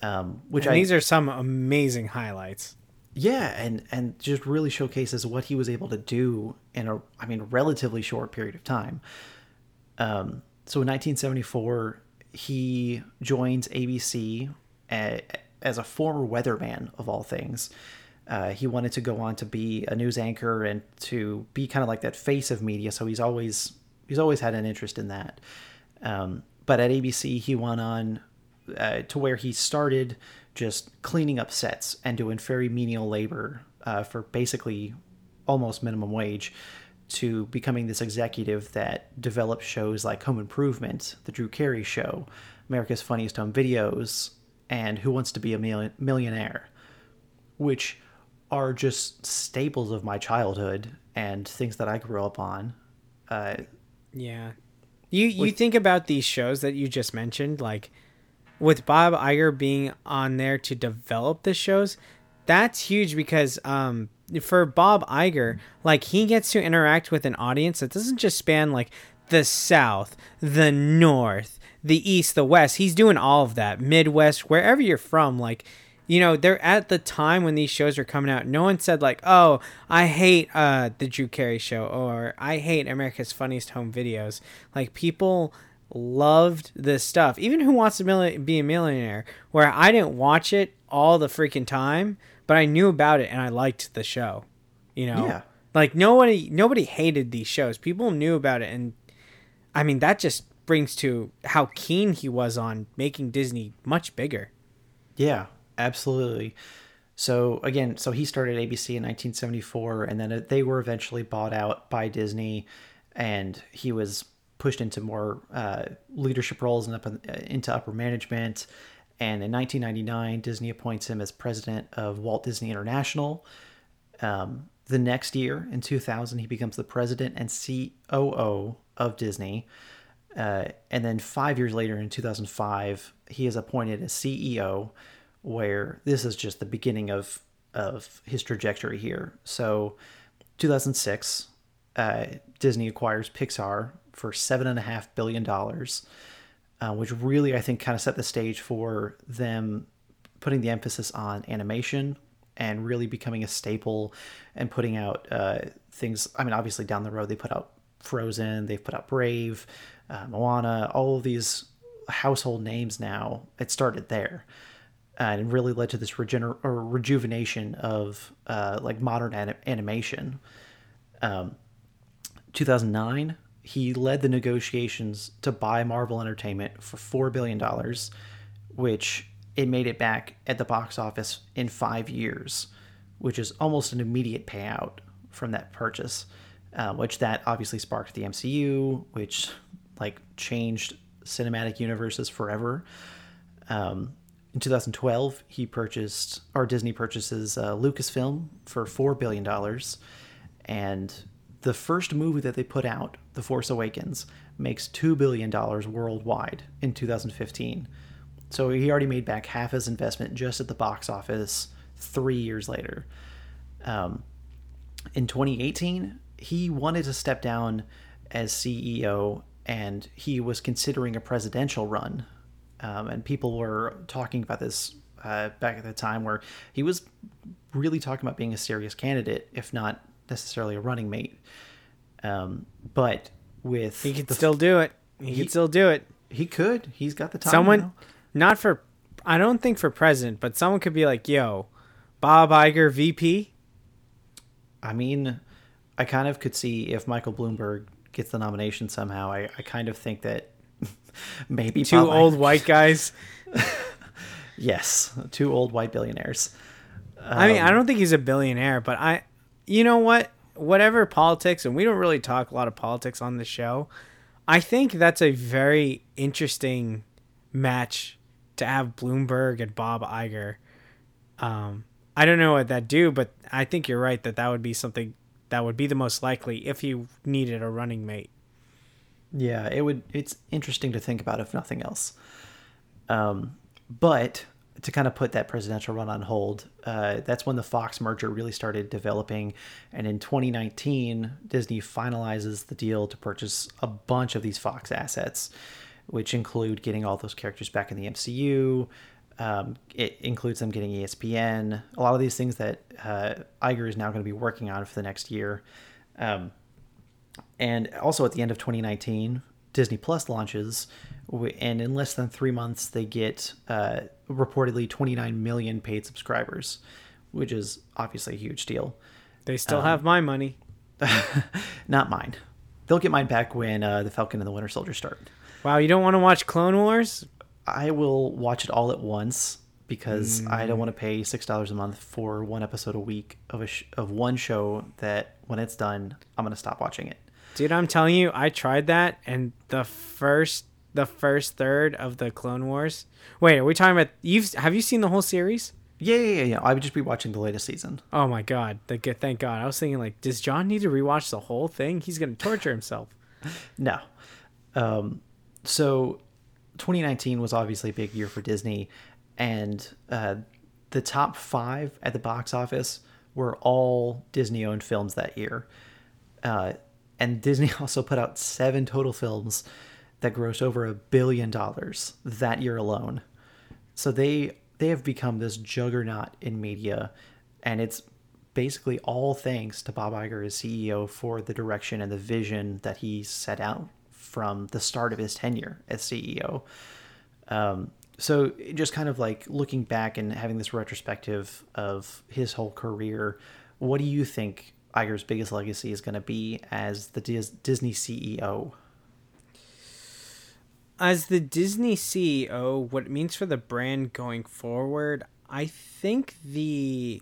Um, which I these are some amazing highlights. Yeah, and and just really showcases what he was able to do in a I mean relatively short period of time. Um, so in 1974, he joins ABC a, as a former weatherman of all things. Uh, he wanted to go on to be a news anchor and to be kind of like that face of media. So he's always he's always had an interest in that. Um, but at ABC, he went on uh, to where he started just cleaning up sets and doing very menial labor uh, for basically almost minimum wage to becoming this executive that developed shows like Home Improvement, The Drew Carey Show, America's Funniest Home Videos, and Who Wants to Be a Million- Millionaire, which are just staples of my childhood and things that I grew up on. Uh, Yeah. You you think about these shows that you just mentioned, like with Bob Iger being on there to develop the shows, that's huge because um for Bob Iger, like he gets to interact with an audience that doesn't just span like the South, the North, the East, the West. He's doing all of that. Midwest, wherever you're from, like you know, they're at the time when these shows are coming out. No one said like, "Oh, I hate uh, the Drew Carey show" or "I hate America's Funniest Home Videos." Like people loved this stuff. Even Who Wants to Be a Millionaire, where I didn't watch it all the freaking time, but I knew about it and I liked the show. You know, Yeah. like nobody nobody hated these shows. People knew about it, and I mean that just brings to how keen he was on making Disney much bigger. Yeah, absolutely. So again, so he started ABC in 1974, and then uh, they were eventually bought out by Disney, and he was pushed into more uh, leadership roles and up in, uh, into upper management. And in 1999, Disney appoints him as president of Walt Disney International. Um, the next year, in 2000, he becomes the president and COO of Disney. Uh, and then five years later, in 2005, he is appointed as CEO, where this is just the beginning of of his trajectory here. So, 2006, uh, Disney acquires Pixar for seven and a half billion dollars, uh, which really I think kind of set the stage for them putting the emphasis on animation and really becoming a staple and putting out uh, things. I mean, obviously down the road they put out Frozen, they've put out Brave, uh, Moana, all of these household names now. It started there. And it really led to this regener- or rejuvenation of uh, like modern anim- animation. Um, 2009, he led the negotiations to buy Marvel Entertainment for four billion dollars, which it made it back at the box office in five years, which is almost an immediate payout from that purchase. Uh, which that obviously sparked the MCU, which like changed cinematic universes forever. Um, in 2012, he purchased, or Disney purchases uh, Lucasfilm for $4 billion. And the first movie that they put out, The Force Awakens, makes $2 billion worldwide in 2015. So he already made back half his investment just at the box office three years later. Um, in 2018, he wanted to step down as CEO and he was considering a presidential run. Um, and people were talking about this uh, back at the time where he was really talking about being a serious candidate, if not necessarily a running mate. Um, but with He could the- still do it. He, He- could still do it. he could he's got the time Someone, now. not for, I don't think for president, but someone could be like, "Yo, Bob Iger, VP." I mean, I kind of could see if Michael Bloomberg gets the nomination somehow. I, I kind of think that maybe Two Bob old Iger- white guys. yes, two old white billionaires. I mean, I Um, don't think he's a billionaire, but I, you know what? Whatever politics, and we don't really talk a lot of politics on the show. I think that's a very interesting match to have Bloomberg and Bob Iger. Um, I don't know what that do, but I think you're right that that would be something that would be the most likely if you needed a running mate. Yeah, it would. It's interesting to think about if nothing else. Um, but to kind of put that presidential run on hold, uh, that's when the Fox merger really started developing, and in 2019, Disney finalizes the deal to purchase a bunch of these Fox assets, which include getting all those characters back in the MCU. Um, it includes them getting ESPN, a lot of these things that uh, Iger is now going to be working on for the next year. Um, and also at the end of 2019, Disney Plus launches, and in less than three months, they get uh, reportedly 29 million paid subscribers, which is obviously a huge deal. They still Um, have my money. Not mine. They'll get mine back when uh, the Falcon and the Winter Soldier start. Wow, you don't want to watch Clone Wars? I will watch it all at once because I Mm. don't want to pay six dollars a month for one episode a week of a sh- of one show that when it's done, I'm gonna stop watching it. Dude, I'm telling you, I tried that, and the first the first third of the Clone Wars. Wait, are we talking about you've have you seen the whole series? Yeah, yeah, yeah. yeah. I would just be watching the latest season. Oh my god, the good thank God. I was thinking like, does John need to rewatch the whole thing? He's gonna torture himself. No. Um, so 2019 was obviously a big year for Disney, and uh, the top five at the box office were all Disney owned films that year. Uh, and Disney also put out seven total films that grossed over a billion dollars that year alone. So they they have become this juggernaut in media, and it's basically all thanks to Bob Iger as CEO for the direction and the vision that he set out from the start of his tenure as CEO. Um, so just kind of like looking back and having this retrospective of his whole career, what do you think Iger's biggest legacy is going to be as the Dis- Disney CEO? As the Disney CEO, what it means for the brand going forward, I think the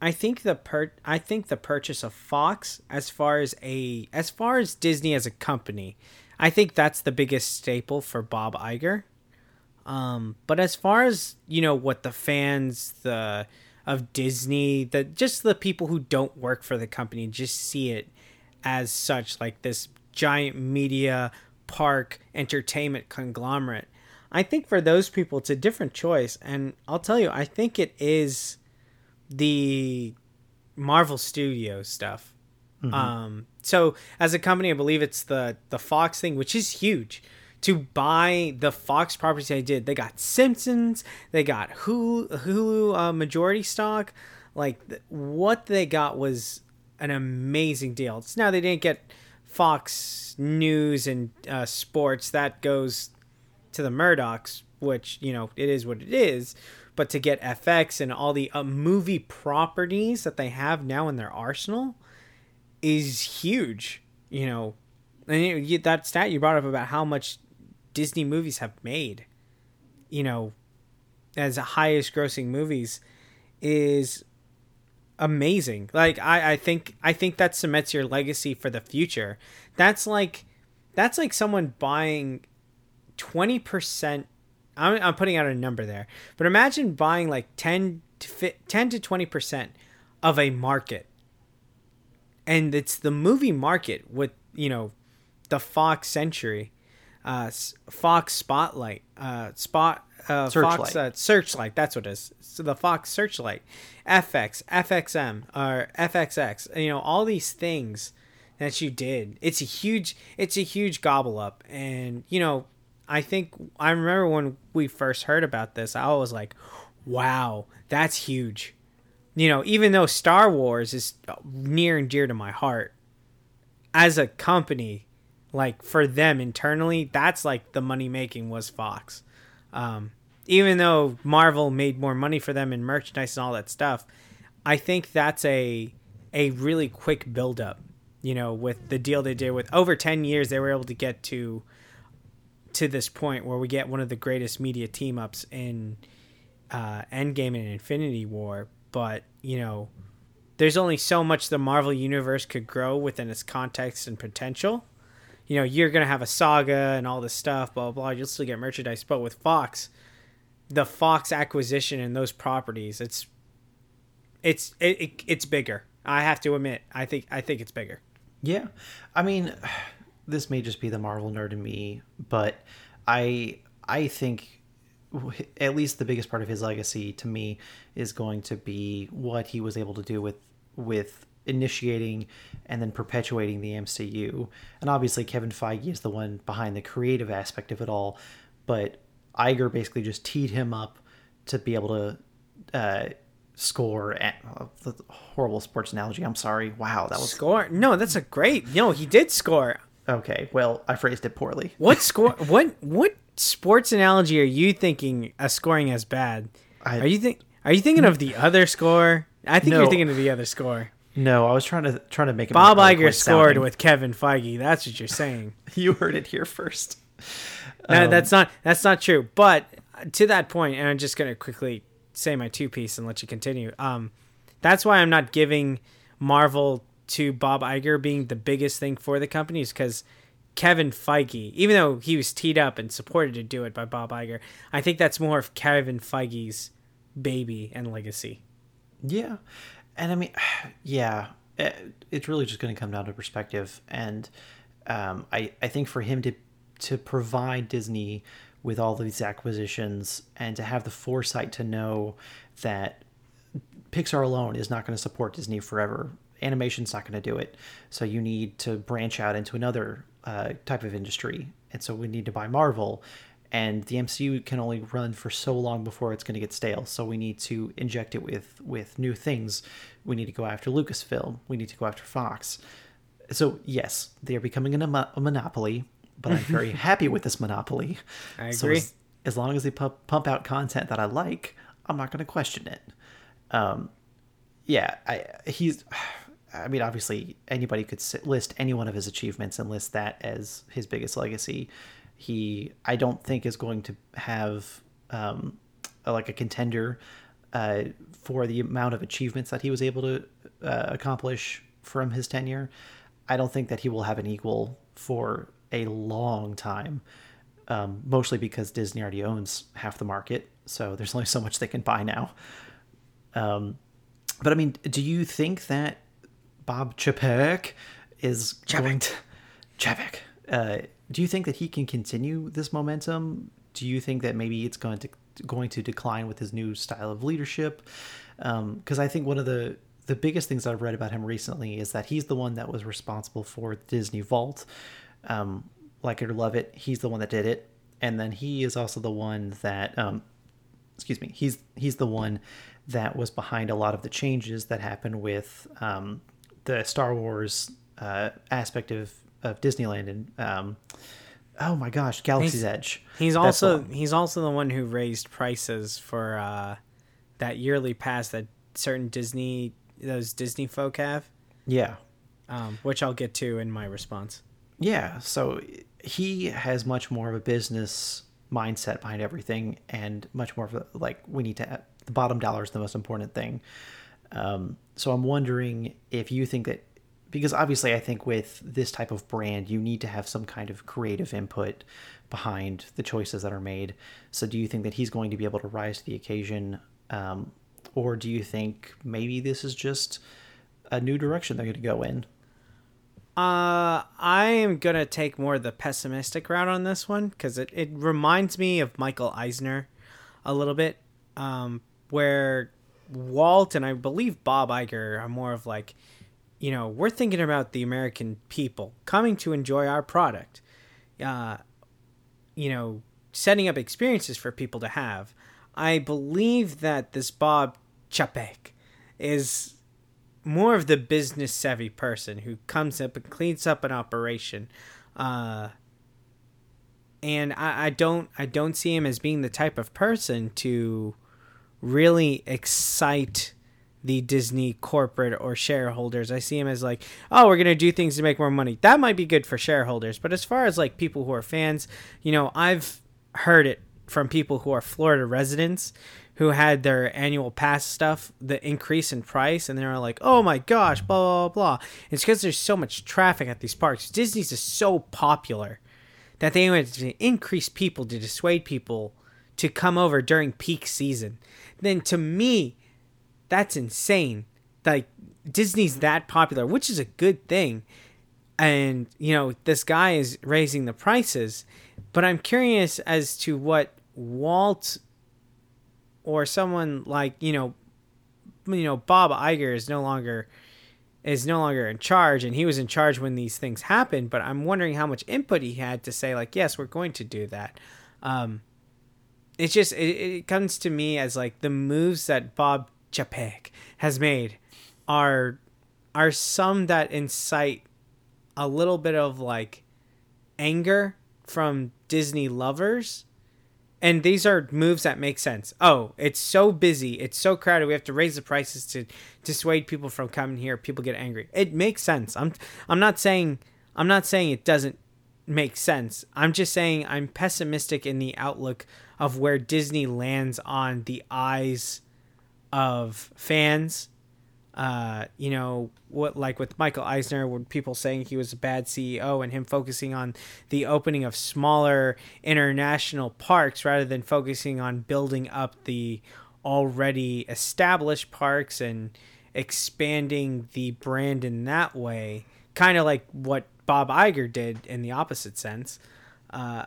I think the per I think the purchase of Fox as far as a as far as Disney as a company, I think that's the biggest staple for Bob Iger. Um, but as far as you know, what the fans the of Disney, the just the people who don't work for the company just see it as such, like this giant media park entertainment conglomerate. I think for those people, it's a different choice, and I'll tell you, I think it is the Marvel Studios stuff. Um, so as a company, I believe it's the the Fox thing, which is huge. To buy the Fox properties they did, they got Simpsons, they got Hulu, Hulu uh, majority stock. Like th- what they got was an amazing deal. It's now they didn't get Fox News and uh, sports. That goes to the Murdochs, which you know it is what it is. But to get FX and all the uh, movie properties that they have now in their arsenal is huge. you know, and you, you, that stat you brought up about how much Disney movies have made, you know, as highest grossing movies, is amazing. Like I, I think I think that cements your legacy for the future. That's like that's like someone buying twenty percent. I'm I'm putting out a number there, but imagine buying like ten to ten to twenty percent of a market, and it's the movie market with you know the Fox Century, uh, Fox Spotlight, uh, Spot uh, Fox uh, Searchlight. That's what it is. So the Fox Searchlight, FX, FXM, or FXX. You know all these things that you did. It's a huge. It's a huge gobble up, and you know, I think I remember when we first heard about this. I was like, "Wow, that's huge." You know, even though Star Wars is near and dear to my heart, as a company, like for them internally, that's like the money making was Fox. Um, even though Marvel made more money for them in merchandise and all that stuff, I think that's a a really quick build up. You know, with the deal they did with over ten years, they were able to get to to this point where we get one of the greatest media team ups in uh, Endgame and Infinity War. But you know, there's only so much the Marvel universe could grow within its context and potential. You know, you're gonna have a saga and all this stuff, blah blah. blah. You'll still get merchandise, but with Fox, the Fox acquisition and those properties, it's it's it, it, it's bigger. I have to admit, I think I think it's bigger. Yeah, I mean, this may just be the Marvel nerd in me, but I I think at least the biggest part of his legacy to me is going to be what he was able to do with with initiating and then perpetuating the MCU. And obviously Kevin Feige is the one behind the creative aspect of it all, but Iger basically just teed him up to be able to uh, score. At, oh, horrible sports analogy. I'm sorry. Wow, that was score. No, that's a great. No, he did score. Okay, well, I phrased it poorly. What score? what what sports analogy are you thinking? A scoring as bad? I, are you think? Are you thinking of the other score? I think no, you're thinking of the other score. No, I was trying to trying to make it. Bob Iger scored sounding. with Kevin Feige. That's what you're saying. you heard it here first. No, um, that's not that's not true. But to that point, and I'm just gonna quickly say my two piece and let you continue. Um, that's why I'm not giving Marvel to Bob Iger being the biggest thing for the company is because Kevin Feige, even though he was teed up and supported to do it by Bob Iger, I think that's more of Kevin Feige's baby and legacy. Yeah, and I mean, yeah, it, it's really just going to come down to perspective, and um, I I think for him to to provide Disney with all these acquisitions and to have the foresight to know that Pixar alone is not going to support Disney forever. Animation's not going to do it. So you need to branch out into another uh, type of industry. And so we need to buy Marvel. And the MCU can only run for so long before it's going to get stale. So we need to inject it with with new things. We need to go after Lucasfilm. We need to go after Fox. So yes, they are becoming a, a monopoly but I'm very happy with this monopoly. I agree. So as, as, long as they pump, pump out content that I like, I'm not going to question it. Um, yeah, I he's. I mean, obviously, anybody could list any one of his achievements and list that as his biggest legacy. He, I don't think, is going to have um, a, like a contender uh, for the amount of achievements that he was able to uh, accomplish from his tenure. I don't think that he will have an equal for a long time, um, mostly because Disney already owns half the market, so there's only so much they can buy now. Um, but I mean, do you think that Bob Chapek is Chapek. going to Chapek? Uh, do you think that he can continue this momentum? Do you think that maybe it's going to going to decline with his new style of leadership? Because um, I think one of the the biggest things I've read about him recently is that he's the one that was responsible for Disney Vault, um, like it or love it, he's the one that did it, and then he is also the one that, um, excuse me, he's he's the one that was behind a lot of the changes that happened with um, the Star Wars uh, aspect of of Disneyland and. Um, oh my gosh, Galaxy's he's, Edge. He's That's also he's also the one who raised prices for uh, that yearly pass that certain Disney those Disney folk have. Yeah, um, which I'll get to in my response. Yeah, so he has much more of a business mindset behind everything, and much more of a, like we need to the bottom dollar is the most important thing. Um, so I'm wondering if you think that because obviously I think with this type of brand you need to have some kind of creative input behind the choices that are made. So do you think that he's going to be able to rise to the occasion, um, or do you think maybe this is just a new direction they're going to go in? Uh, I am gonna take more of the pessimistic route on this one because it, it reminds me of Michael Eisner a little bit, um, where Walt and I believe Bob Iger are more of like, you know, we're thinking about the American people coming to enjoy our product, uh, you know, setting up experiences for people to have. I believe that this Bob Chapek is more of the business savvy person who comes up and cleans up an operation. Uh, and I, I don't I don't see him as being the type of person to really excite the Disney corporate or shareholders. I see him as like, oh, we're gonna do things to make more money. That might be good for shareholders, but as far as like people who are fans, you know, I've heard it from people who are Florida residents who had their annual pass stuff, the increase in price, and they're like, oh my gosh, blah, blah, blah. It's because there's so much traffic at these parks. Disney's is so popular that they wanted to increase people to dissuade people to come over during peak season. Then to me, that's insane. Like, Disney's that popular, which is a good thing. And, you know, this guy is raising the prices. But I'm curious as to what Walt or someone like you know you know Bob Iger is no longer is no longer in charge and he was in charge when these things happened but I'm wondering how much input he had to say like yes we're going to do that um it's just it, it comes to me as like the moves that Bob Chapek has made are are some that incite a little bit of like anger from Disney lovers and these are moves that make sense. Oh, it's so busy, it's so crowded. We have to raise the prices to dissuade people from coming here. People get angry. It makes sense. I'm I'm not saying I'm not saying it doesn't make sense. I'm just saying I'm pessimistic in the outlook of where Disney lands on the eyes of fans uh, you know, what like with Michael Eisner, when people saying he was a bad CEO and him focusing on the opening of smaller international parks rather than focusing on building up the already established parks and expanding the brand in that way, kind of like what Bob Iger did in the opposite sense. Uh,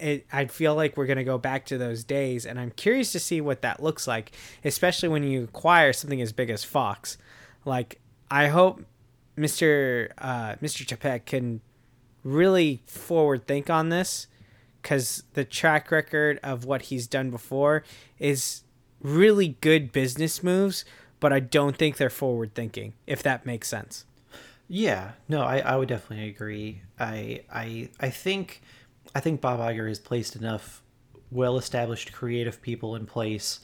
it, I feel like we're going to go back to those days, and I'm curious to see what that looks like, especially when you acquire something as big as Fox. Like, I hope Mr. Uh, Mr. Chapek can really forward think on this, because the track record of what he's done before is really good business moves, but I don't think they're forward thinking. If that makes sense. Yeah, no, I, I would definitely agree. I I I think I think Bob Iger has placed enough well established creative people in place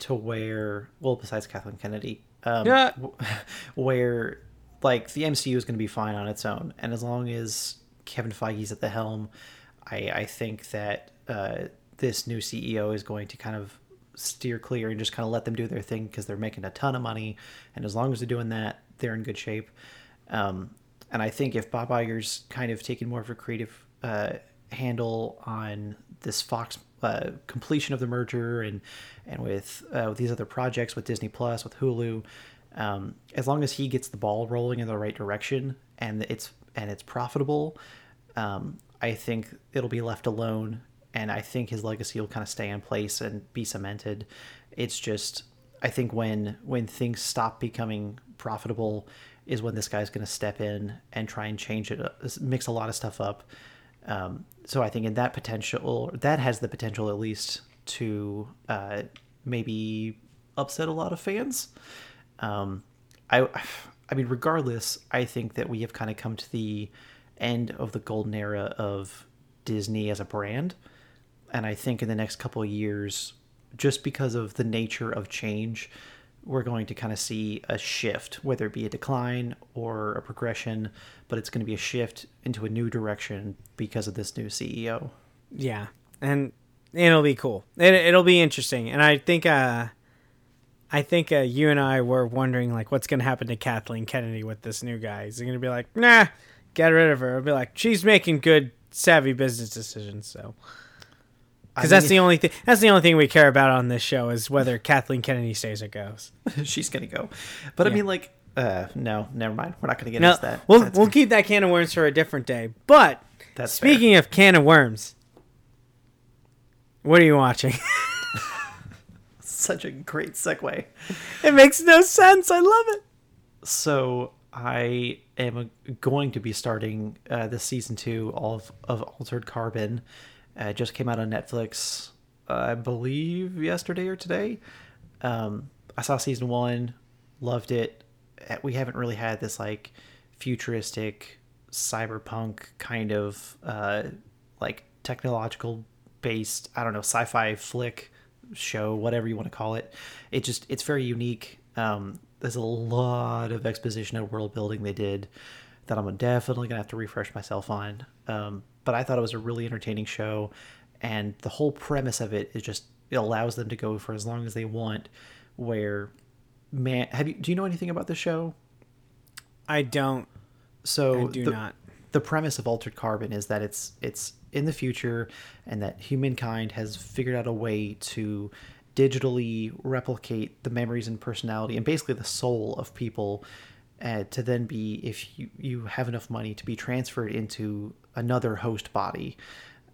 to where, well, besides Kathleen Kennedy, um, yeah. where like the MCU is going to be fine on its own. And as long as Kevin Feige's at the helm, I, I think that uh, this new CEO is going to kind of steer clear and just kind of let them do their thing because they're making a ton of money. And as long as they're doing that, they're in good shape. Um, and I think if Bob Iger's kind of taking more of a creative uh, handle on this Fox uh, completion of the merger and and with, uh, with these other projects with Disney Plus with Hulu. Um, as long as he gets the ball rolling in the right direction and it's and it's profitable, um, I think it'll be left alone. And I think his legacy will kind of stay in place and be cemented. It's just I think when when things stop becoming profitable is when this guy's going to step in and try and change it, mix a lot of stuff up. Um, so I think in that potential, that has the potential at least to uh, maybe upset a lot of fans. Um, I, I mean, regardless, I think that we have kind of come to the end of the golden era of Disney as a brand, and I think in the next couple of years, just because of the nature of change, we're going to kind of see a shift, whether it be a decline or a progression, but it's going to be a shift into a new direction because of this new CEO. Yeah, and it'll be cool. It, it'll be interesting, and I think uh, I think uh, you and I were wondering like what's gonna happen to Kathleen Kennedy with this new guy. Is he gonna be like, nah, get rid of her? I'll be like, she's making good, savvy business decisions. So, because that's the only thing that's the only thing we care about on this show is whether Kathleen Kennedy stays or goes. she's going to go. But I mean, like, uh, no, never mind. We're not going to get No, into that. we'll That's- we'll keep that can of worms for a different day. But That's fair. speaking of can of worms, what are you watching? such a great segue. it makes no sense. I love it. So I am going to be starting uh, the season two of of Altered Carbon. Uh, just came out on Netflix, I believe, yesterday or today. Um, I saw season one, loved it. Uh, We haven't really had this like futuristic cyberpunk kind of uh, like technological based I don't know sci-fi flick show whatever you want to call it it just it's very unique um, there's a lot of exposition and world building they did that I'm definitely gonna have to refresh myself on um, but I thought it was a really entertaining show and the whole premise of it is just it allows them to go for as long as they want where man have you do you know anything about the show I don't. so I do the, not. the premise of altered carbon is that it's it's in the future and that humankind has figured out a way to digitally replicate the memories and personality and basically the soul of people uh, to then be if you, you have enough money to be transferred into another host body.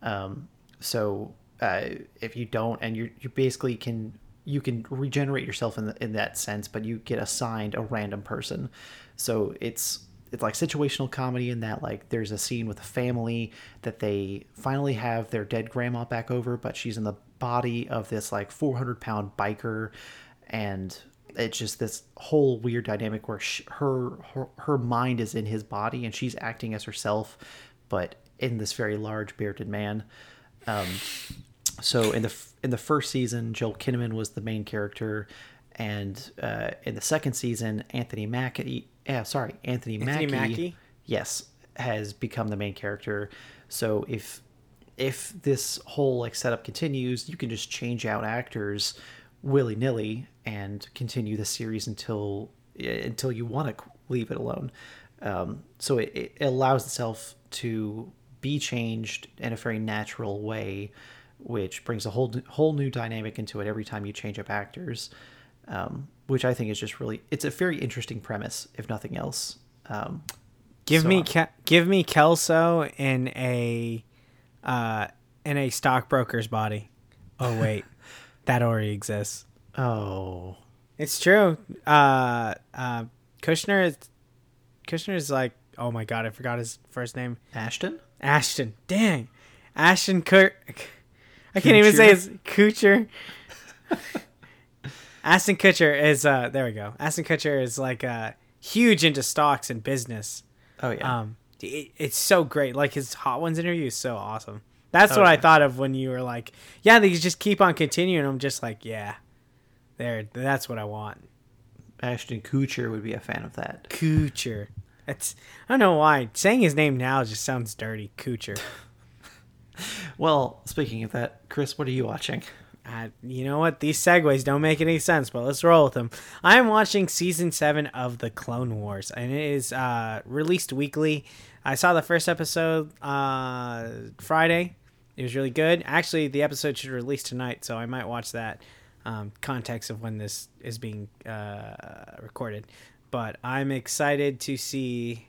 Um, so uh, if you don't and you you basically can you can regenerate yourself in the, in that sense but you get assigned a random person. So it's it's like situational comedy in that like there's a scene with a family that they finally have their dead grandma back over but she's in the body of this like 400 pound biker. And it's just this whole weird dynamic where sh her, her her mind is in his body and she's acting as herself but in this very large bearded man um, so in the in the first season, Joel Kinnaman was the main character, and uh, in the second season, Anthony Mackie, yeah, sorry, Anthony, Anthony Mackie, Mackie? yes, has become the main character. So if if this whole like setup continues, you can just change out actors willy nilly and continue the series until until you want to leave it alone. Um, so it, it allows itself to be changed in a very natural way, which brings a whole whole new dynamic into it every time you change up actors. Um, which I think is just really it's a very interesting premise, if nothing else. Um, Give so me Ke- give me Kelso in a uh in a stockbroker's body. Oh wait. that already exists. oh, It's true. Uh uh Kushner is Kushner is like oh my god, I forgot his first name. Ashton. Ashton. Dang. Ashton Kurt I can't even say his Kutcher. Ashton Kutcher is uh there we go. Ashton Kutcher is like uh huge into stocks and business. Oh yeah. Um, it, it's so great. Like his Hot Ones interview is so awesome. That's Oh, what I thought of when you were like, "Yeah, they just keep on continuing." I'm just like, "Yeah, there. That's what I want." Ashton Kutcher would be a fan of that. Kucher. It's I don't know why saying his name now just sounds dirty. Kucher. Well, speaking of that, Chris, what are you watching? Uh, you know what? These segues don't make any sense, but let's roll with them. I am watching season seven of the Clone Wars, and it is uh, released weekly. I saw the first episode uh, Friday. It was really good. Actually, the episode should release tonight, so I might watch that. Um, context of when this is being uh, recorded, but I'm excited to see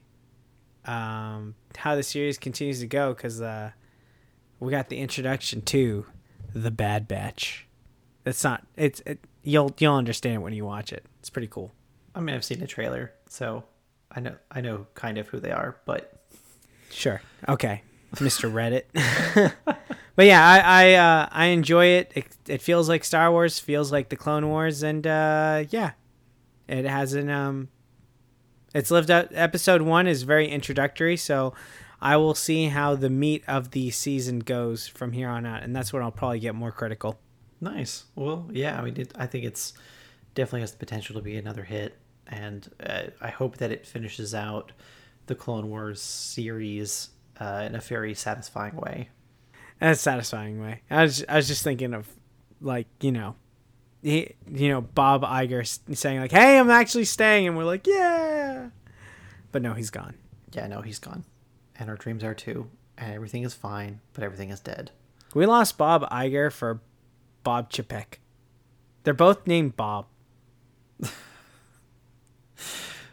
um, how the series continues to go because uh, we got the introduction to the Bad Batch. It's not. It's it, you'll you'll understand when you watch it. It's pretty cool. I mean, I've seen a trailer, so I know I know kind of who they are, but Sure. Okay, Mr. Reddit. but yeah, I I uh, I enjoy it. it. It feels like Star Wars, feels like the Clone Wars, and uh, yeah, it has an um. It's lived up. Episode one is very introductory, so I will see how the meat of the season goes from here on out, and that's when I'll probably get more critical. nice. Well, yeah, I mean, it, I think it's definitely has the potential to be another hit, and uh, I hope that it finishes out the Clone Wars series uh, in a very satisfying way. In a satisfying way. I was I was just thinking of like you know, he you know Bob Iger saying like, "Hey, I'm actually staying," and we're like, "Yeah," but no, he's gone. Yeah, no, he's gone, and our dreams are too, and everything is fine, but everything is dead. We lost Bob Iger for Bob Chapek. They're both named Bob.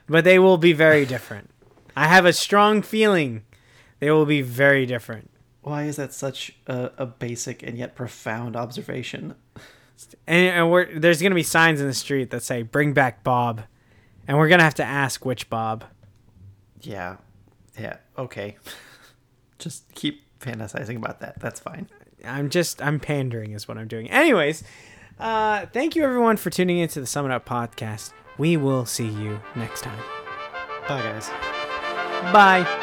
but they will be very different. I have a strong feeling they will be very different. Why is that such a, a basic and yet profound observation? And, and we're, there's going to be signs in the street that say, bring back Bob. And we're going to have to ask which Bob. Yeah, yeah, okay. Just keep fantasizing about that. That's fine. I'm just, I'm pandering is what I'm doing. Anyways, uh, thank you everyone for tuning into the Summit Up podcast. We will see you next time. Bye, guys. Bye.